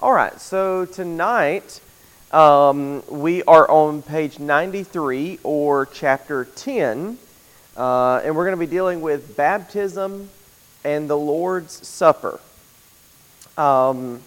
All right, so tonight um, we are on page 93 or chapter 10, uh, and we're going to be dealing with baptism and the Lord's Supper. Um,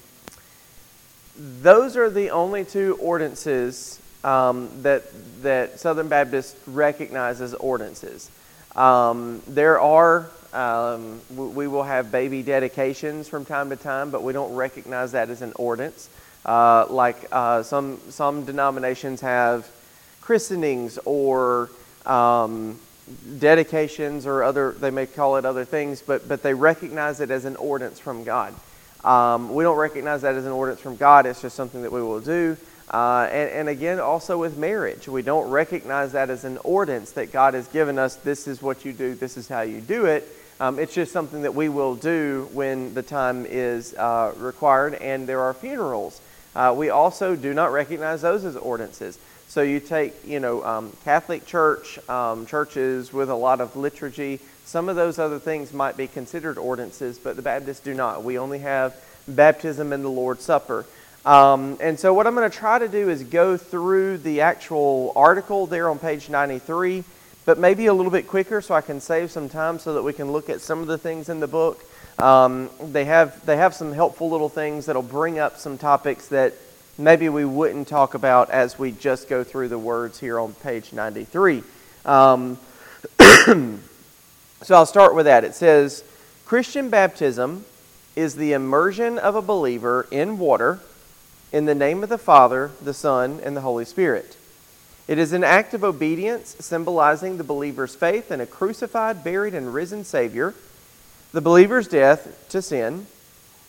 those are the only two ordinances um, that, that Southern Baptists recognize as ordinances. Um, there are um, we will have baby dedications from time to time, but we don't recognize that as an ordinance. Uh, like uh, some some denominations have christenings or um, dedications or other they may call it other things, but but they recognize it as an ordinance from God. Um, we don't recognize that as an ordinance from God. It's just something that we will do. Uh, and, and, again, also with marriage, we don't recognize that as an ordinance that God has given us. This is what you do. This is how you do it. Um, it's just something that we will do when the time is uh, required, and there are funerals. Uh, we also do not recognize those as ordinances. So you take, you know, um, Catholic Church, um, churches with a lot of liturgy, some of those other things might be considered ordinances, but the Baptists do not. We only have baptism and the Lord's Supper. Um, and so what I'm going to try to do is go through the actual article there on page 93 but maybe a little bit quicker so I can save some time so that we can look at some of the things in the book. Um, they, have, they have some helpful little things that'll bring up some topics that maybe we wouldn't talk about as we just go through the words here on page 93. Um, so I'll start with that. It says Christian baptism is the immersion of a believer in water in the name of the Father, the Son, and the Holy Spirit. It is an act of obedience symbolizing the believer's faith in a crucified, buried, and risen Savior, the believer's death to sin,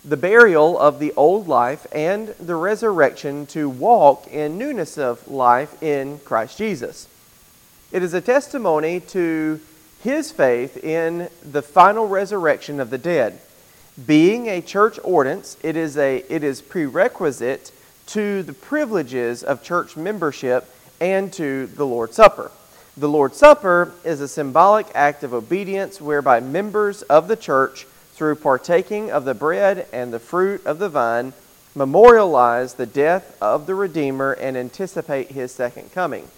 the burial of the old life, and the resurrection to walk in newness of life in Christ Jesus. It is a testimony to his faith in the final resurrection of the dead. Being a church ordinance, it is, a, it is prerequisite to the privileges of church membership and to the Lord's Supper. The Lord's Supper is a symbolic act of obedience whereby members of the church, through partaking of the bread and the fruit of the vine, memorialize the death of the Redeemer and anticipate his second coming.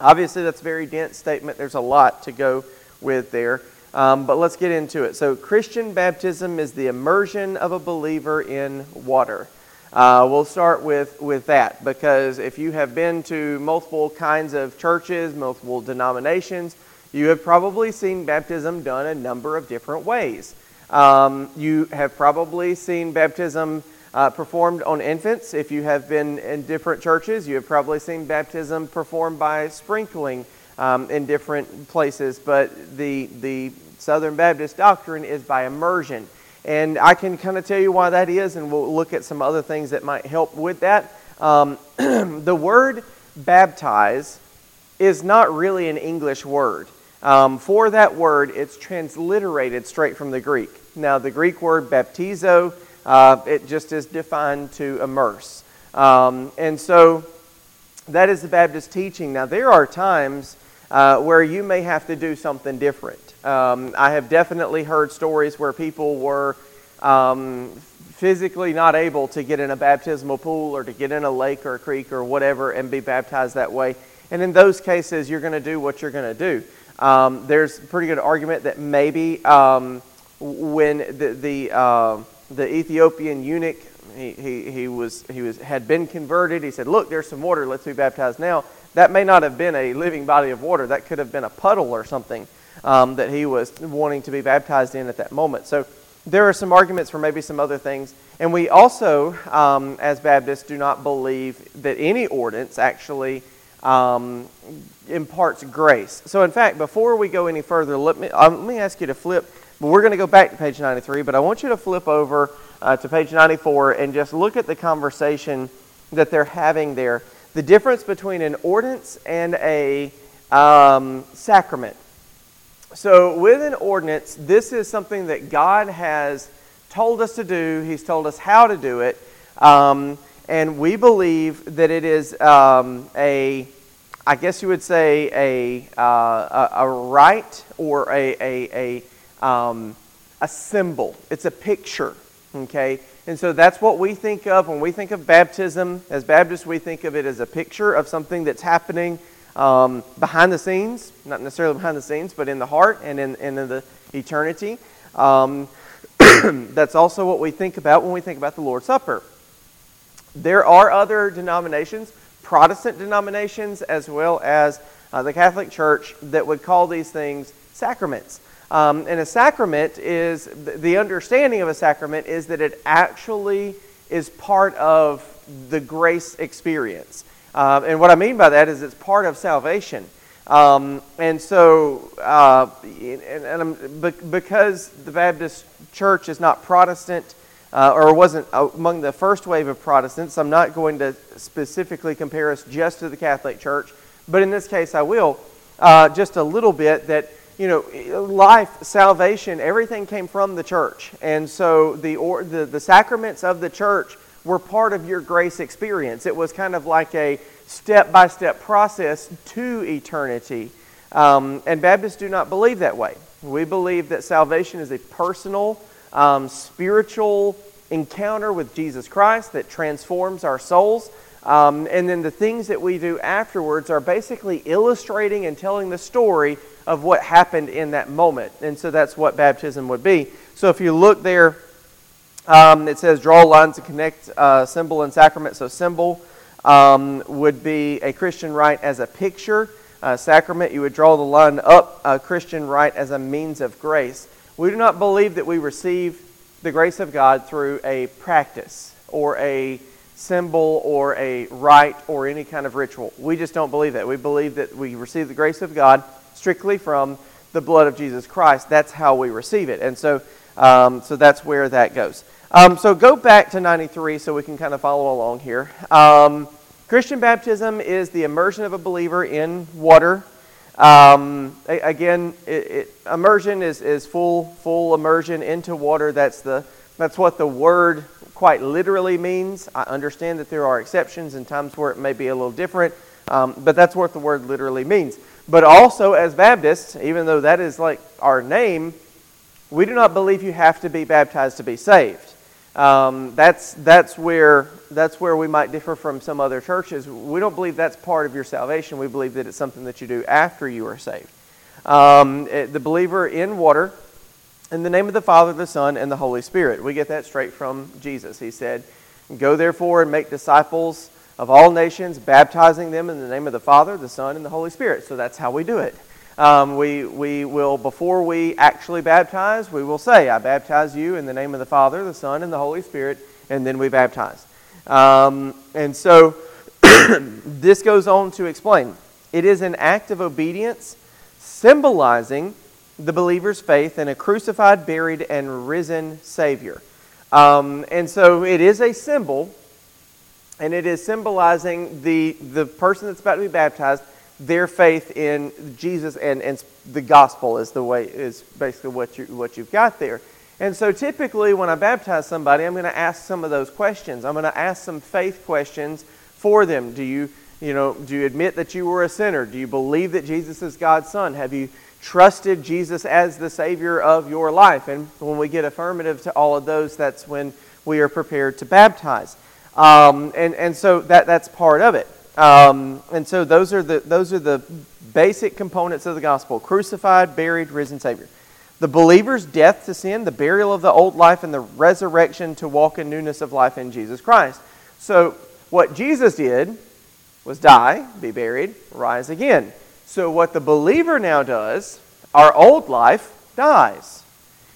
Obviously, that's a very dense statement. There's a lot to go with there. Um, but let's get into it. So, Christian baptism is the immersion of a believer in water. Uh, we'll start with, with that because if you have been to multiple kinds of churches, multiple denominations, you have probably seen baptism done a number of different ways. Um, you have probably seen baptism uh, performed on infants. If you have been in different churches, you have probably seen baptism performed by sprinkling um, in different places. But the, the Southern Baptist doctrine is by immersion. And I can kind of tell you why that is, and we'll look at some other things that might help with that. Um, the word baptize is not really an English word. Um, for that word, it's transliterated straight from the Greek. Now, the Greek word baptizo, uh, it just is defined to immerse. Um, and so that is the Baptist teaching. Now, there are times uh, where you may have to do something different. Um, I have definitely heard stories where people were um, physically not able to get in a baptismal pool or to get in a lake or a creek or whatever and be baptized that way. And in those cases, you're going to do what you're going to do. Um, there's a pretty good argument that maybe um, when the the, uh, the Ethiopian eunuch he, he, he, was, he was, had been converted. He said, Look, there's some water. Let's be baptized now. That may not have been a living body of water. That could have been a puddle or something um, that he was wanting to be baptized in at that moment. So there are some arguments for maybe some other things. And we also, um, as Baptists, do not believe that any ordinance actually um, imparts grace. So, in fact, before we go any further, let me, um, let me ask you to flip. We're going to go back to page 93, but I want you to flip over uh, to page 94 and just look at the conversation that they're having there. The difference between an ordinance and a um, sacrament. So, with an ordinance, this is something that God has told us to do. He's told us how to do it. Um, and we believe that it is um, a, I guess you would say, a, uh, a, a, right or a, a, a, um, a symbol. It's a picture, okay? And so that's what we think of when we think of baptism. As Baptists, we think of it as a picture of something that's happening um, behind the scenes, not necessarily behind the scenes, but in the heart and in, in the eternity. Um, that's also what we think about when we think about the Lord's Supper. There are other denominations, Protestant denominations, as well as uh, the Catholic Church, that would call these things sacraments. Um, and a sacrament is the understanding of a sacrament is that it actually is part of the grace experience. Uh, and what I mean by that is it's part of salvation. Um, and so, uh, and, and because the Baptist Church is not Protestant, uh, or wasn't among the first wave of Protestants, I'm not going to specifically compare us just to the Catholic Church, but in this case I will, uh, just a little bit that you know, life, salvation, everything came from the church. And so the, or, the, the sacraments of the church were part of your grace experience. It was kind of like a step by step process to eternity. Um, and Baptists do not believe that way. We believe that salvation is a personal, um, spiritual encounter with Jesus Christ that transforms our souls. Um, and then the things that we do afterwards are basically illustrating and telling the story of what happened in that moment. And so that's what baptism would be. So if you look there, um, it says draw lines to connect uh, symbol and sacrament. So symbol um, would be a Christian rite as a picture. Uh, sacrament, you would draw the line up a Christian rite as a means of grace. We do not believe that we receive the grace of God through a practice or a symbol or a rite or any kind of ritual. We just don't believe that. We believe that we receive the grace of God strictly from the blood of Jesus Christ. That's how we receive it. And so, um, so that's where that goes. Um, so go back to 93 so we can kind of follow along here. Um, Christian baptism is the immersion of a believer in water. Um, again, it, it, immersion is, is full full immersion into water. That's the that's what the word quite literally means. I understand that there are exceptions and times where it may be a little different, um, but that's what the word literally means. But also, as Baptists, even though that is like our name, we do not believe you have to be baptized to be saved. Um, that's, that's, where, that's where we might differ from some other churches. We don't believe that's part of your salvation. We believe that it's something that you do after you are saved. Um, it, the believer in water, in the name of the Father, the Son, and the Holy Spirit. We get that straight from Jesus. He said, Go therefore and make disciples of all nations, baptizing them in the name of the Father, the Son, and the Holy Spirit. So that's how we do it. Um, we, we will, before we actually baptize, we will say, I baptize you in the name of the Father, the Son, and the Holy Spirit, and then we baptize. Um, and so this goes on to explain it is an act of obedience symbolizing the believer's faith in a crucified, buried, and risen Savior. Um, and so it is a symbol and it is symbolizing the, the person that's about to be baptized, their faith in Jesus and, and the gospel is the way is basically what you what you've got there. And so typically when I baptize somebody, I'm going to ask some of those questions. I'm going to ask some faith questions for them. Do you you know, do you admit that you were a sinner? Do you believe that Jesus is God's son? Have you trusted Jesus as the Savior of your life? And when we get affirmative to all of those, that's when we are prepared to baptize. Um, and, and so that, that's part of it. Um, and so those are, the, those are the basic components of the gospel crucified, buried, risen Savior. The believer's death to sin, the burial of the old life, and the resurrection to walk in newness of life in Jesus Christ. So, what Jesus did was die, be buried, rise again. So, what the believer now does, our old life dies.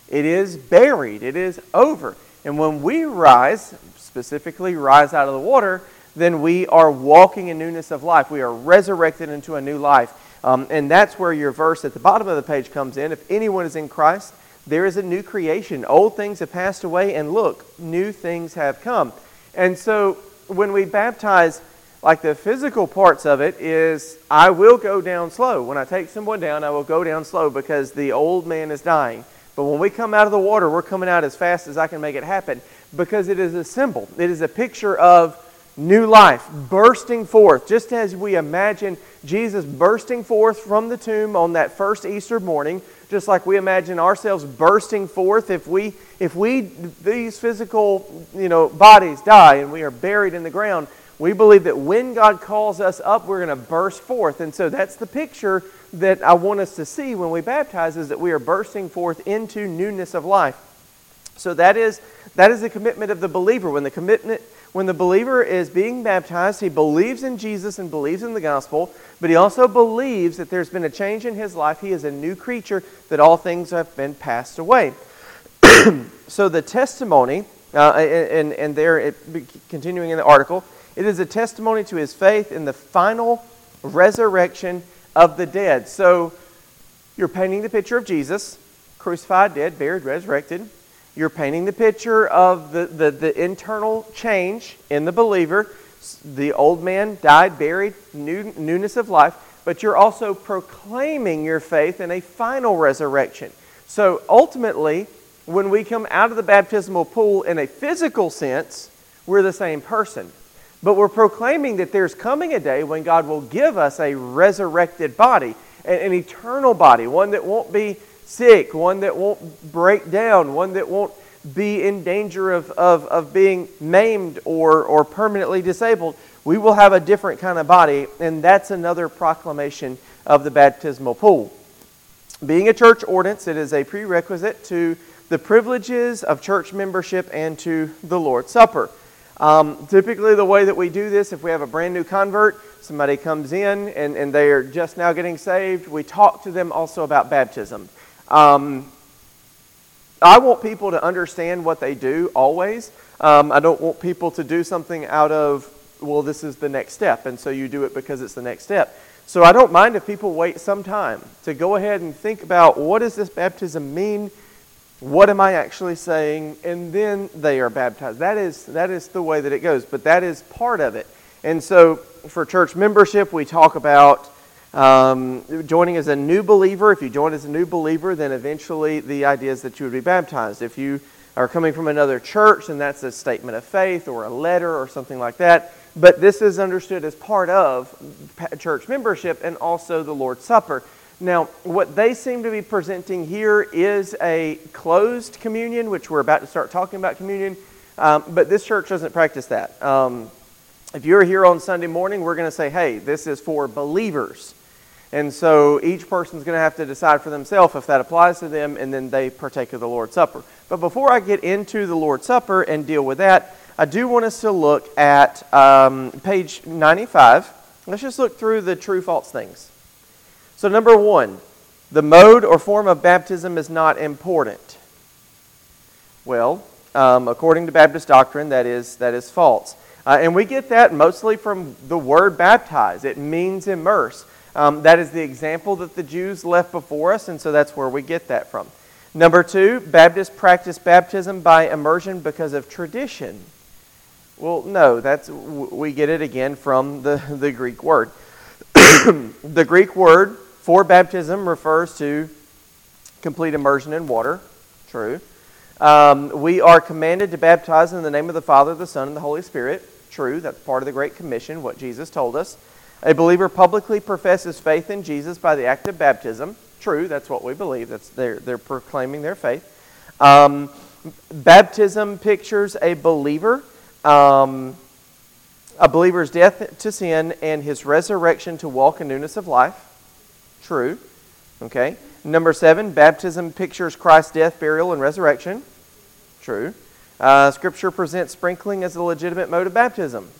It is buried, it is over. And when we rise, specifically rise out of the water, then we are walking in newness of life. We are resurrected into a new life. Um, and that's where your verse at the bottom of the page comes in. If anyone is in Christ, there is a new creation. Old things have passed away, and look, new things have come. And so when we baptize, like the physical parts of it is I will go down slow. When I take someone down, I will go down slow because the old man is dying. But when we come out of the water, we're coming out as fast as I can make it happen because it is a symbol. It is a picture of new life bursting forth, just as we imagine Jesus bursting forth from the tomb on that first Easter morning, just like we imagine ourselves bursting forth if we if we these physical you know bodies die and we are buried in the ground. We believe that when god calls us up we're going to burst forth. And so that's the picture that i want us to see when we baptize is that we are bursting forth into newness of life. So that is that is the commitment of the believer. When the commitment when the believer is being baptized, he believes in Jesus and believes in the gospel, but he also believes that there's been a change in his life. He is a new creature, that all things have been passed away. so the testimony, uh, and, and there, it, continuing in the article, it is a testimony to his faith in the final resurrection of the dead. So you're painting the picture of Jesus, crucified, dead, buried, resurrected. You're painting the picture of the, the, the internal change in the believer. The old man died, buried, new, newness of life, but you're also proclaiming your faith in a final resurrection. So ultimately, when we come out of the baptismal pool in a physical sense, we're the same person. But we're proclaiming that there's coming a day when God will give us a resurrected body, an, an eternal body, one that won't be sick, one that won't break down, one that won't be in danger of, of, of being maimed or, or permanently disabled. We will have a different kind of body, and that's another proclamation of the baptismal pool. Being a church ordinance, it is a prerequisite to the privileges of church membership and to the Lord's Supper. Um, typically, the way that we do this, if we have a brand new convert, somebody comes in and, and they are just now getting saved, we talk to them also about baptism. Um, I want people to understand what they do always. Um, I don't want people to do something out of, well, this is the next step, and so you do it because it's the next step. So I don't mind if people wait some time to go ahead and think about what does this baptism mean? What am I actually saying? And then they are baptized. That is, that is the way that it goes, but that is part of it. And so for church membership, we talk about um, joining as a new believer, if you join as a new believer, then eventually the idea is that you would be baptized. If you are coming from another church, then that's a statement of faith or a letter or something like that. But this is understood as part of church membership and also the Lord's Supper. Now, what they seem to be presenting here is a closed communion, which we're about to start talking about communion, um, but this church doesn't practice that. Um, if you're here on Sunday morning, we're going to say, hey, this is for believers. And so each person's going to have to decide for themselves if that applies to them, and then they partake of the Lord's Supper. But before I get into the Lord's Supper and deal with that, I do want us to look at um, page 95. Let's just look through the true false things. So, number one, the mode or form of baptism is not important. Well, um, according to Baptist doctrine, that is, that is false. Uh, and we get that mostly from the word baptize, it means immerse. Um, that is the example that the Jews left before us, and so that's where we get that from. Number two, Baptists practice baptism by immersion because of tradition. Well, no, that's we get it again from the, the Greek word. the Greek word for baptism refers to complete immersion in water. True. Um, we are commanded to baptize in the name of the Father, the Son, and the Holy Spirit. True. That's part of the Great Commission, what Jesus told us. A believer publicly professes faith in Jesus by the act of baptism. True, that's what we believe. That's they're, they're proclaiming their faith. Um, baptism pictures a believer, um, a believer's death to sin and his resurrection to walk in newness of life. True. Okay. Number seven, baptism pictures Christ's death, burial, and resurrection. True. Uh, scripture presents sprinkling as a legitimate mode of baptism.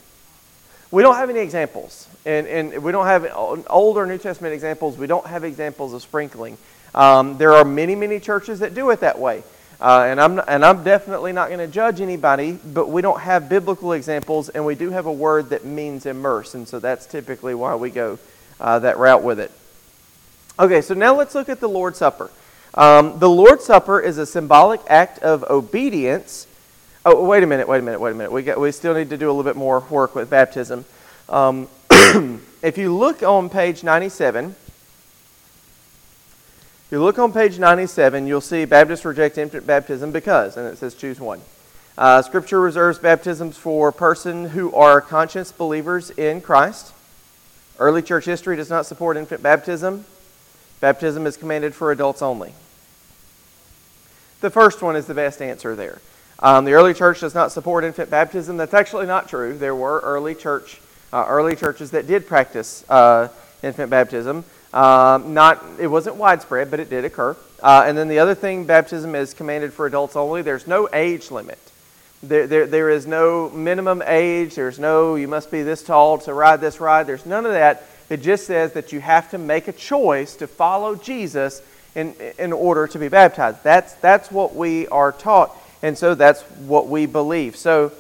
We don't have any examples, and, and we don't have Old or New Testament examples. We don't have examples of sprinkling. Um, there are many, many churches that do it that way. Uh, and, I'm, and I'm definitely not going to judge anybody, but we don't have biblical examples, and we do have a word that means immerse, and so that's typically why we go uh, that route with it. Okay, so now let's look at the Lord's Supper. Um, the Lord's Supper is a symbolic act of obedience Oh, wait a minute, wait a minute, wait a minute. We, got, we still need to do a little bit more work with baptism. Um, if you look on page 97, if you look on page 97, you'll see Baptists reject infant baptism because, and it says choose one. Uh, scripture reserves baptisms for persons who are conscious believers in Christ. Early church history does not support infant baptism. Baptism is commanded for adults only. The first one is the best answer there. Um, the early church does not support infant baptism. That's actually not true. There were early church, uh, early churches that did practice uh, infant baptism. Um, not, it wasn't widespread, but it did occur. Uh, and then the other thing, baptism is commanded for adults only. There's no age limit. There, there, there is no minimum age. There's no, you must be this tall to ride this ride. There's none of that. It just says that you have to make a choice to follow Jesus in, in order to be baptized. That's, that's what we are taught, and so that's what we believe. So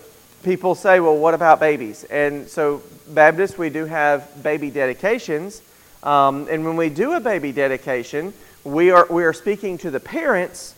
people say, well, what about babies? And so, Baptists, we do have baby dedications. Um, and when we do a baby dedication, we are, we are speaking to the parents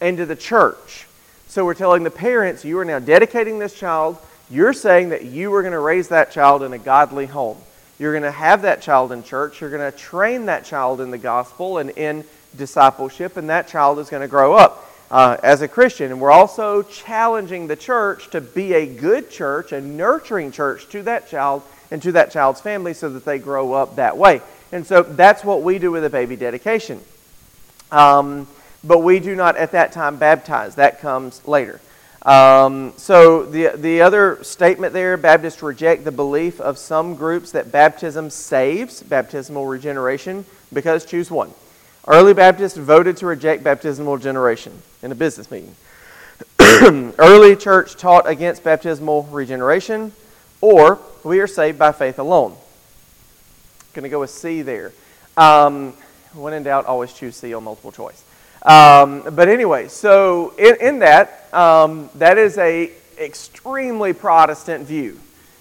and to the church. So we're telling the parents, you are now dedicating this child. You're saying that you are going to raise that child in a godly home. You're going to have that child in church. You're going to train that child in the gospel and in discipleship, and that child is going to grow up uh, as a Christian. And we're also challenging the church to be a good church, a nurturing church to that child and to that child's family so that they grow up that way. And so that's what we do with a baby dedication. Um, but we do not at that time baptize. That comes later. Um, so the, the other statement there, Baptists reject the belief of some groups that baptism saves, baptismal regeneration, because choose one. Early Baptists voted to reject baptismal regeneration in a business meeting. Early church taught against baptismal regeneration, or we are saved by faith alone. Going to go with C there. Um, when in doubt, always choose C on multiple choice. Um, but anyway, so in, in that, um, that is a extremely Protestant view.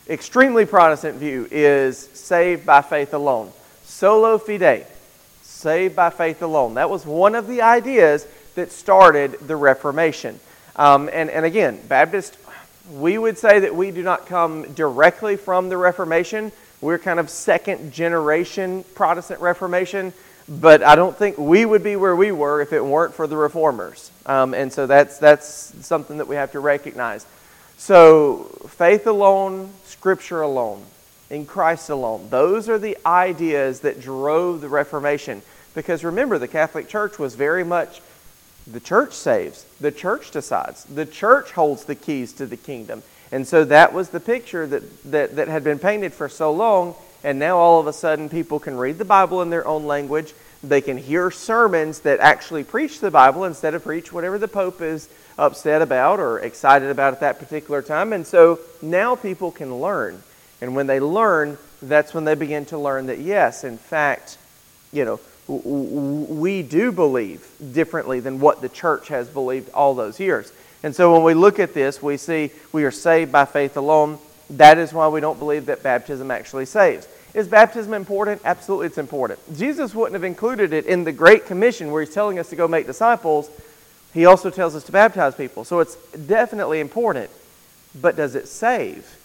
Extremely Protestant view is saved by faith alone. Sola fide, saved by faith alone. That was one of the ideas that started the Reformation. Um, and, and again, Baptist, we would say that we do not come directly from the Reformation. We're kind of second generation Protestant Reformation but I don't think we would be where we were if it weren't for the reformers. Um, and so that's, that's something that we have to recognize. So, faith alone, Scripture alone, in Christ alone, those are the ideas that drove the Reformation. Because remember, the Catholic Church was very much the church saves, the church decides, the church holds the keys to the kingdom. And so that was the picture that, that, that had been painted for so long and now all of a sudden people can read the Bible in their own language. They can hear sermons that actually preach the Bible instead of preach whatever the Pope is upset about or excited about at that particular time. And so now people can learn. And when they learn, that's when they begin to learn that, yes, in fact, you know, we do believe differently than what the church has believed all those years. And so when we look at this, we see we are saved by faith alone. That is why we don't believe that baptism actually saves. Is baptism important? Absolutely, it's important. Jesus wouldn't have included it in the Great Commission where he's telling us to go make disciples. He also tells us to baptize people. So it's definitely important. But does it save?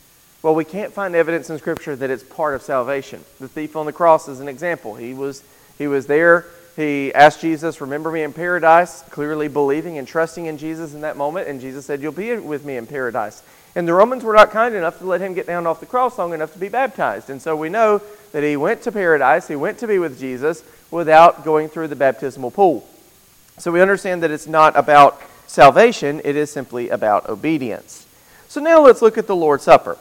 Well, we can't find evidence in Scripture that it's part of salvation. The thief on the cross is an example. He was, he was there. He asked Jesus, Remember me in paradise, clearly believing and trusting in Jesus in that moment. And Jesus said, You'll be with me in paradise. And the Romans were not kind enough to let him get down off the cross long enough to be baptized. And so we know that he went to paradise, he went to be with Jesus without going through the baptismal pool. So we understand that it's not about salvation, it is simply about obedience. So now let's look at the Lord's Supper.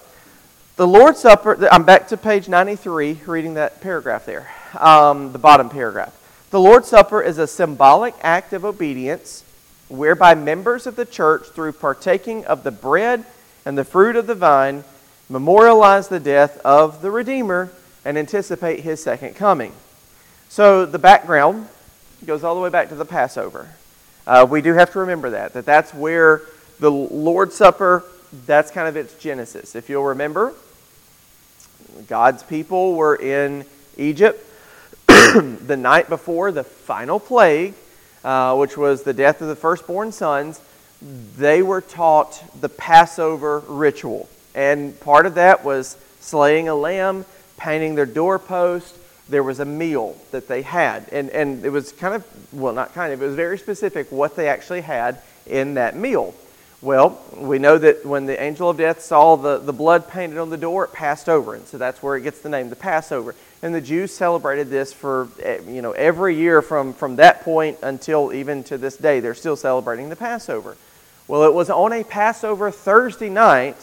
The Lord's Supper, I'm back to page 93, reading that paragraph there, um, the bottom paragraph. The Lord's Supper is a symbolic act of obedience whereby members of the church, through partaking of the bread and the fruit of the vine memorialize the death of the Redeemer and anticipate his second coming. So the background goes all the way back to the Passover. Uh, we do have to remember that, that that's where the Lord's Supper, that's kind of its genesis. If you'll remember, God's people were in Egypt the night before the final plague, uh, which was the death of the firstborn sons they were taught the Passover ritual. And part of that was slaying a lamb, painting their doorpost. There was a meal that they had. And, and it was kind of, well, not kind of, it was very specific what they actually had in that meal. Well, we know that when the angel of death saw the, the blood painted on the door, it passed over. And so that's where it gets the name, the Passover. And the Jews celebrated this for, eh, you know, every year from, from that point until even to this day. They're still celebrating the Passover. Well, it was on a Passover Thursday night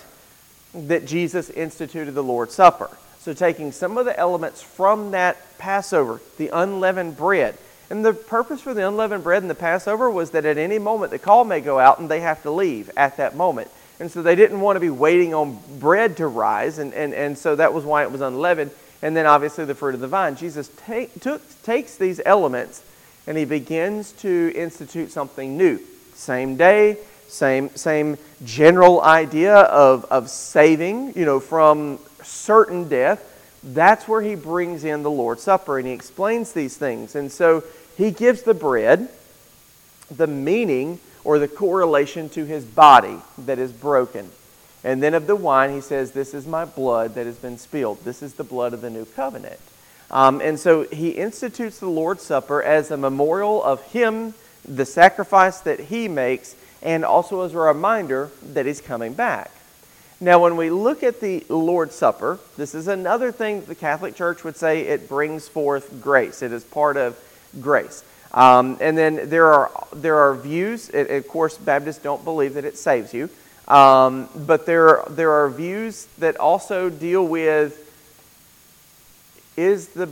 that Jesus instituted the Lord's Supper. So, taking some of the elements from that Passover, the unleavened bread, and the purpose for the unleavened bread and the Passover was that at any moment the call may go out and they have to leave at that moment. And so they didn't want to be waiting on bread to rise, and, and, and so that was why it was unleavened. And then obviously the fruit of the vine. Jesus take, took, takes these elements and he begins to institute something new. Same day, same, same general idea of, of saving, you know, from certain death. That's where he brings in the Lord's Supper and he explains these things. And so he gives the bread the meaning or the correlation to his body that is broken. And then of the wine, he says, This is my blood that has been spilled. This is the blood of the new covenant. Um, and so he institutes the Lord's Supper as a memorial of him, the sacrifice that he makes, and also as a reminder that he's coming back. Now, when we look at the Lord's Supper, this is another thing the Catholic Church would say it brings forth grace. It is part of grace. Um, and then there are, there are views, it, of course, Baptists don't believe that it saves you, um, but there, there are views that also deal with is the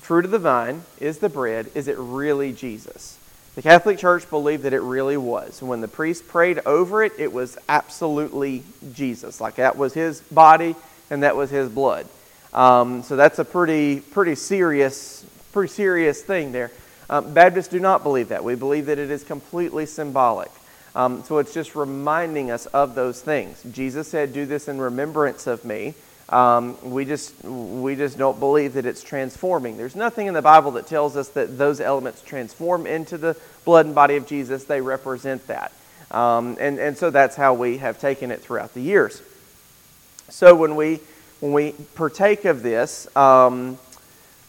fruit of the vine, is the bread, is it really Jesus? The Catholic Church believed that it really was. When the priest prayed over it, it was absolutely Jesus. Like that was his body and that was his blood. Um, so that's a pretty, pretty serious pretty serious thing there. Um, Baptists do not believe that. We believe that it is completely symbolic. Um, so it's just reminding us of those things. Jesus said, "Do this in remembrance of me." Um, we just we just don't believe that it's transforming. There's nothing in the Bible that tells us that those elements transform into the blood and body of Jesus. They represent that, um, and and so that's how we have taken it throughout the years. So when we when we partake of this, um,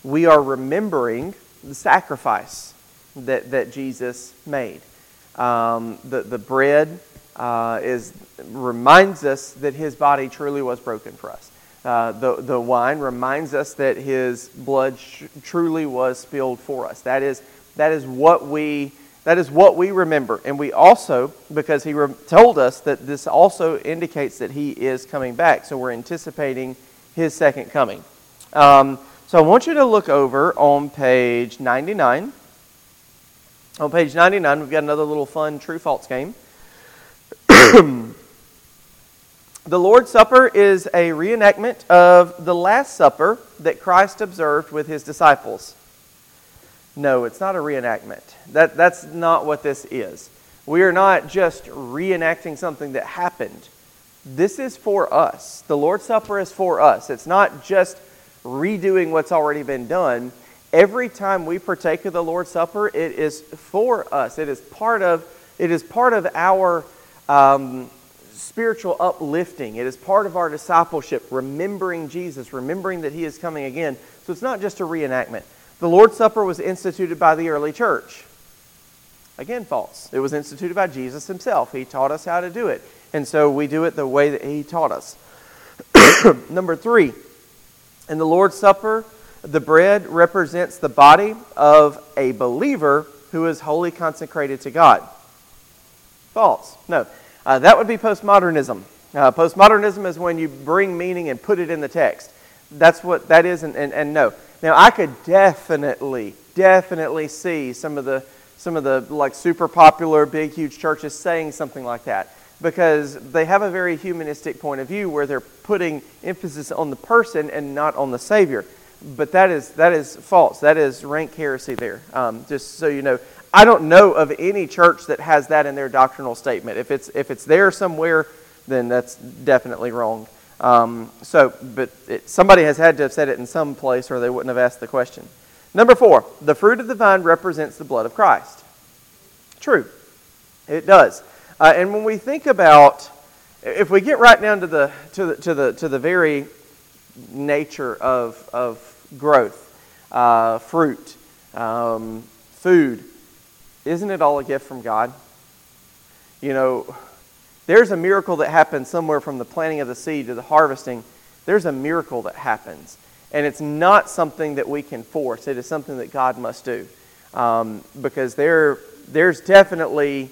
we are remembering the sacrifice that, that Jesus made. Um, the, the bread uh, is, reminds us that his body truly was broken for us. Uh, the, the wine reminds us that his blood sh- truly was spilled for us. That is, that is what we that is what we remember. And we also, because he re- told us that this also indicates that he is coming back. So we're anticipating his second coming. Um, so I want you to look over on page 99. On page 99, we've got another little fun true false game. the Lord's Supper is a reenactment of the Last Supper that Christ observed with his disciples. No, it's not a reenactment. That, that's not what this is. We are not just reenacting something that happened. This is for us. The Lord's Supper is for us. It's not just redoing what's already been done. Every time we partake of the Lord's Supper, it is for us. It is part of, it is part of our um, spiritual uplifting. It is part of our discipleship, remembering Jesus, remembering that He is coming again. So it's not just a reenactment. The Lord's Supper was instituted by the early church. Again, false. It was instituted by Jesus Himself. He taught us how to do it. And so we do it the way that He taught us. Number three, in the Lord's Supper, the bread represents the body of a believer who is wholly consecrated to God. False. No. Uh, that would be postmodernism. Uh, postmodernism is when you bring meaning and put it in the text. That's what that is, and, and, and no. Now, I could definitely, definitely see some of the some of the like super popular, big, huge churches saying something like that because they have a very humanistic point of view where they're putting emphasis on the person and not on the Savior. But that is, that is false. That is rank heresy there, um, just so you know. I don't know of any church that has that in their doctrinal statement. If it's, if it's there somewhere, then that's definitely wrong. Um, so, but it, somebody has had to have said it in some place or they wouldn't have asked the question. Number four, the fruit of the vine represents the blood of Christ. True, it does. Uh, and when we think about, if we get right down to the, to the, to the, to the very nature of, of growth, uh, fruit, um, food, isn't it all a gift from God? You know, there's a miracle that happens somewhere from the planting of the seed to the harvesting. There's a miracle that happens. And it's not something that we can force, it is something that God must do. Um, because there, there's definitely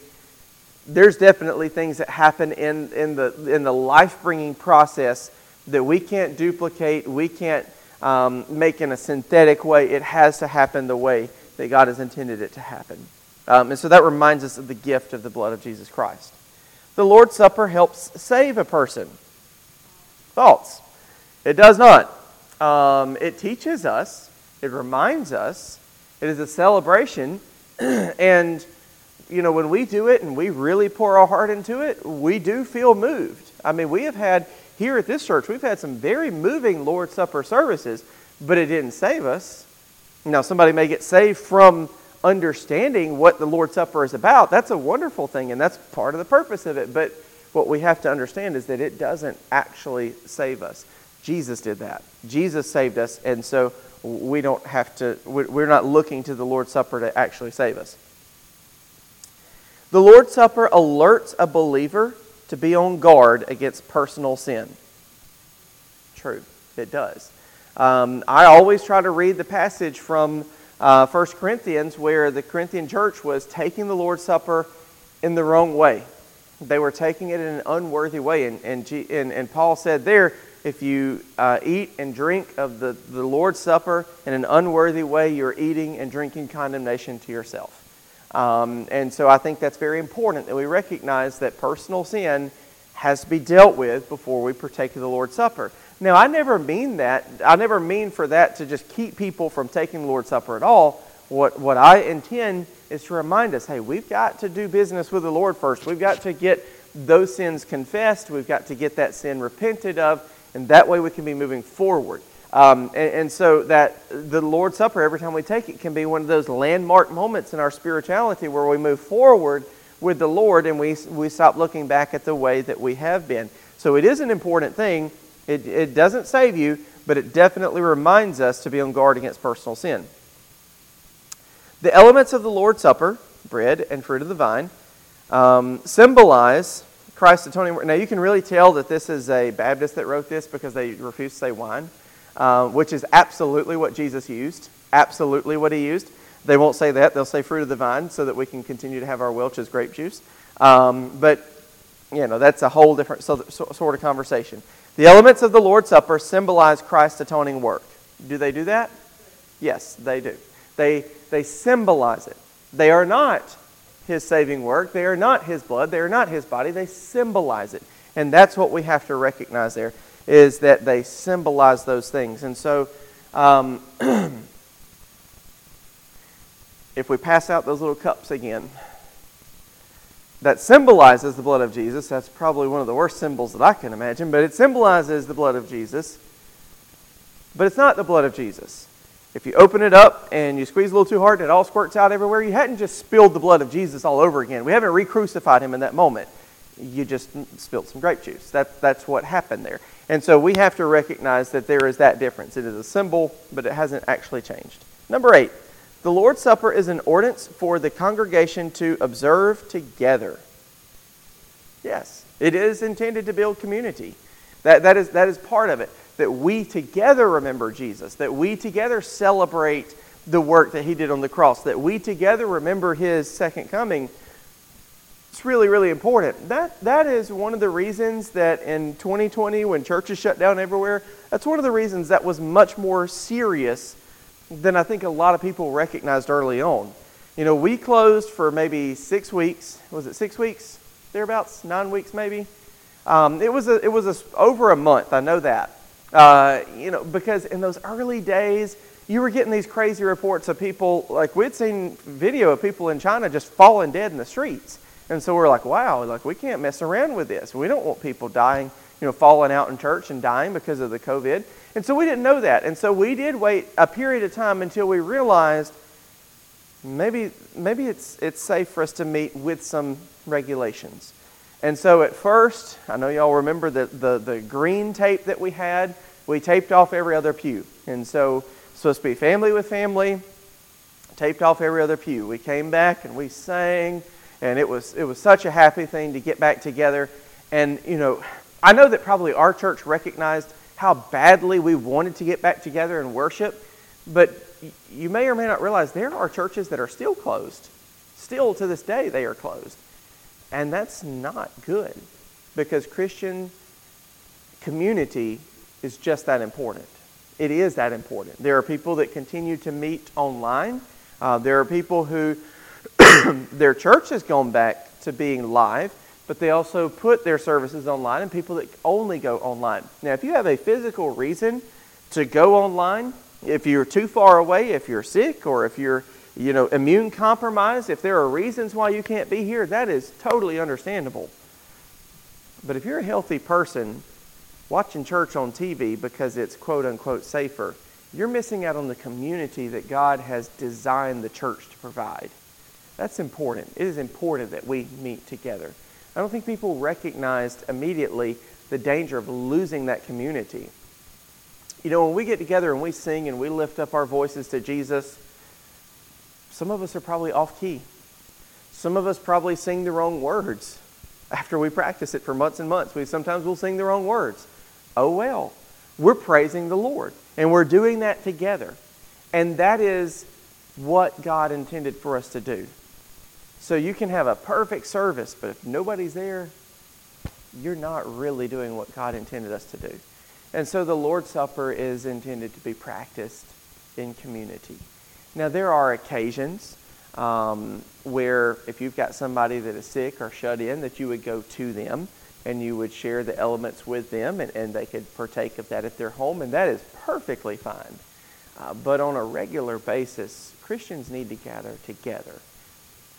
there's definitely things that happen in, in the, in the life bringing process that we can't duplicate, we can't um, make in a synthetic way. It has to happen the way that God has intended it to happen. Um, and so that reminds us of the gift of the blood of Jesus Christ. The Lord's Supper helps save a person. False. It does not. Um, it teaches us, it reminds us, it is a celebration, and you know, when we do it and we really pour our heart into it, we do feel moved. I mean, we have had, here at this church, we've had some very moving Lord's Supper services, but it didn't save us. Now, somebody may get saved from understanding what the Lord's Supper is about. That's a wonderful thing, and that's part of the purpose of it. But what we have to understand is that it doesn't actually save us. Jesus did that. Jesus saved us, and so we don't have to, we're not looking to the Lord's Supper to actually save us. The Lord's Supper alerts a believer to be on guard against personal sin. True, it does. Um, I always try to read the passage from uh, 1 Corinthians where the Corinthian church was taking the Lord's Supper in the wrong way. They were taking it in an unworthy way. And, and, G, and, and Paul said there, if you uh, eat and drink of the, the Lord's Supper in an unworthy way, you're eating and drinking condemnation to yourself. Um, and so I think that's very important that we recognize that personal sin has to be dealt with before we partake of the Lord's Supper. Now, I never mean that. I never mean for that to just keep people from taking the Lord's Supper at all. What, what I intend is to remind us hey, we've got to do business with the Lord first. We've got to get those sins confessed. We've got to get that sin repented of. And that way we can be moving forward. Um, and, and, so that the Lord's Supper, every time we take it, can be one of those landmark moments in our spirituality where we move forward with the Lord and we, we stop looking back at the way that we have been. So it is an important thing. It, it doesn't save you, but it definitely reminds us to be on guard against personal sin. The elements of the Lord's Supper, bread and fruit of the vine, um, symbolize Christ's atoning work. Now, you can really tell that this is a Baptist that wrote this because they refuse to say wine. Uh, which is absolutely what Jesus used, absolutely what he used. They won't say that. They'll say fruit of the vine so that we can continue to have our Welch's grape juice. Um, but, you know, that's a whole different sort of conversation. The elements of the Lord's Supper symbolize Christ's atoning work. Do they do that? Yes, they do. They, they symbolize it. They are not his saving work. They are not his blood. They are not his body. They symbolize it. And that's what we have to recognize there is that they symbolize those things. And so, um, if we pass out those little cups again, that symbolizes the blood of Jesus. That's probably one of the worst symbols that I can imagine, but it symbolizes the blood of Jesus. But it's not the blood of Jesus. If you open it up and you squeeze a little too hard and it all squirts out everywhere, you hadn't just spilled the blood of Jesus all over again. We haven't re crucified him in that moment. You just spilled some grape juice. That, that's what happened there. And so we have to recognize that there is that difference. It is a symbol, but it hasn't actually changed. Number eight, the Lord's Supper is an ordinance for the congregation to observe together. Yes, it is intended to build community. That, that, is, that is part of it. That we together remember Jesus, that we together celebrate the work that he did on the cross, that we together remember his second coming it's really, really important. That, that is one of the reasons that in 2020, when churches shut down everywhere, that's one of the reasons that was much more serious than I think a lot of people recognized early on. You know, we closed for maybe six weeks. Was it six weeks? Thereabouts? Nine weeks, maybe? Um, it was, a, it was a, over a month, I know that. Uh, you know, because in those early days, you were getting these crazy reports of people, like we'd seen video of people in China just falling dead in the streets. And so we're like, wow, like we can't mess around with this. We don't want people dying, you know, falling out in church and dying because of the COVID. And so we didn't know that. And so we did wait a period of time until we realized maybe maybe it's it's safe for us to meet with some regulations. And so at first, I know y'all remember the, the, the green tape that we had. We taped off every other pew. And so supposed to be family with family, taped off every other pew. We came back and we sang and it was, it was such a happy thing to get back together. And, you know, I know that probably our church recognized how badly we wanted to get back together and worship, but you may or may not realize there are churches that are still closed. Still to this day, they are closed. And that's not good because Christian community is just that important. It is that important. There are people that continue to meet online. Uh, there are people who their church has gone back to being live, but they also put their services online and people that only go online. Now, if you have a physical reason to go online, if you're too far away, if you're sick, or if you're you know, immune compromised, if there are reasons why you can't be here, that is totally understandable. But if you're a healthy person watching church on TV because it's quote unquote safer, you're missing out on the community that God has designed the church to provide. That's important. It is important that we meet together. I don't think people recognized immediately the danger of losing that community. You know, when we get together and we sing and we lift up our voices to Jesus, some of us are probably off key. Some of us probably sing the wrong words after we practice it for months and months. We sometimes will sing the wrong words. Oh well. We're praising the Lord and we're doing that together. And that is what God intended for us to do. So you can have a perfect service, but if nobody's there, you're not really doing what God intended us to do. And so the Lord's Supper is intended to be practiced in community. Now, there are occasions um, where if you've got somebody that is sick or shut in, that you would go to them and you would share the elements with them and, and they could partake of that at their home, and that is perfectly fine. Uh, but on a regular basis, Christians need to gather together.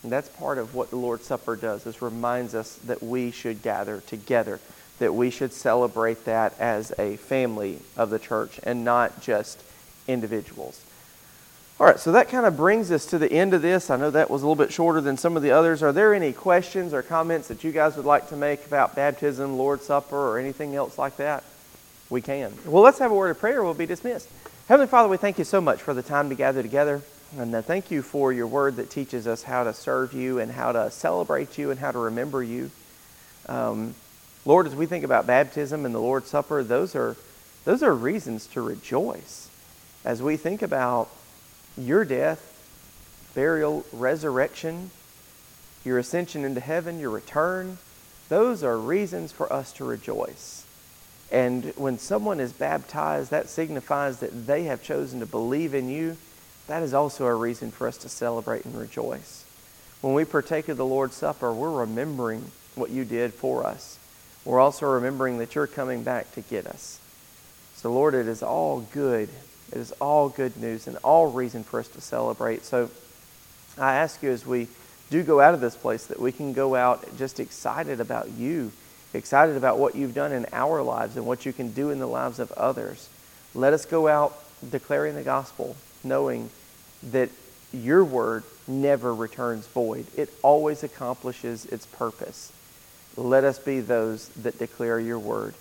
And that's part of what the Lord's Supper does, is reminds us that we should gather together, that we should celebrate that as a family of the church and not just individuals. All right, so that kind of brings us to the end of this. I know that was a little bit shorter than some of the others. Are there any questions or comments that you guys would like to make about baptism, Lord's Supper, or anything else like that? We can. Well, let's have a word of prayer. We'll be dismissed. Heavenly Father, we thank you so much for the time to gather together. And uh, thank you for your word that teaches us how to serve you and how to celebrate you and how to remember you. Um, Lord, as we think about baptism and the Lord's Supper, those are, those are reasons to rejoice. As we think about your death, burial, resurrection, your ascension into heaven, your return, those are reasons for us to rejoice. And when someone is baptized, that signifies that they have chosen to believe in you. That is also a reason for us to celebrate and rejoice. When we partake of the Lord's Supper, we're remembering what you did for us. We're also remembering that you're coming back to get us. So, Lord, it is all good it is all good news and all reason for us to celebrate. So I ask you as we do go out of this place that we can go out just excited about you, excited about what you've done in our lives and what you can do in the lives of others. Let us go out declaring the gospel, knowing that your word never returns void. It always accomplishes its purpose. Let us be those that declare your word.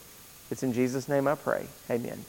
It's in Jesus' name I pray. Amen.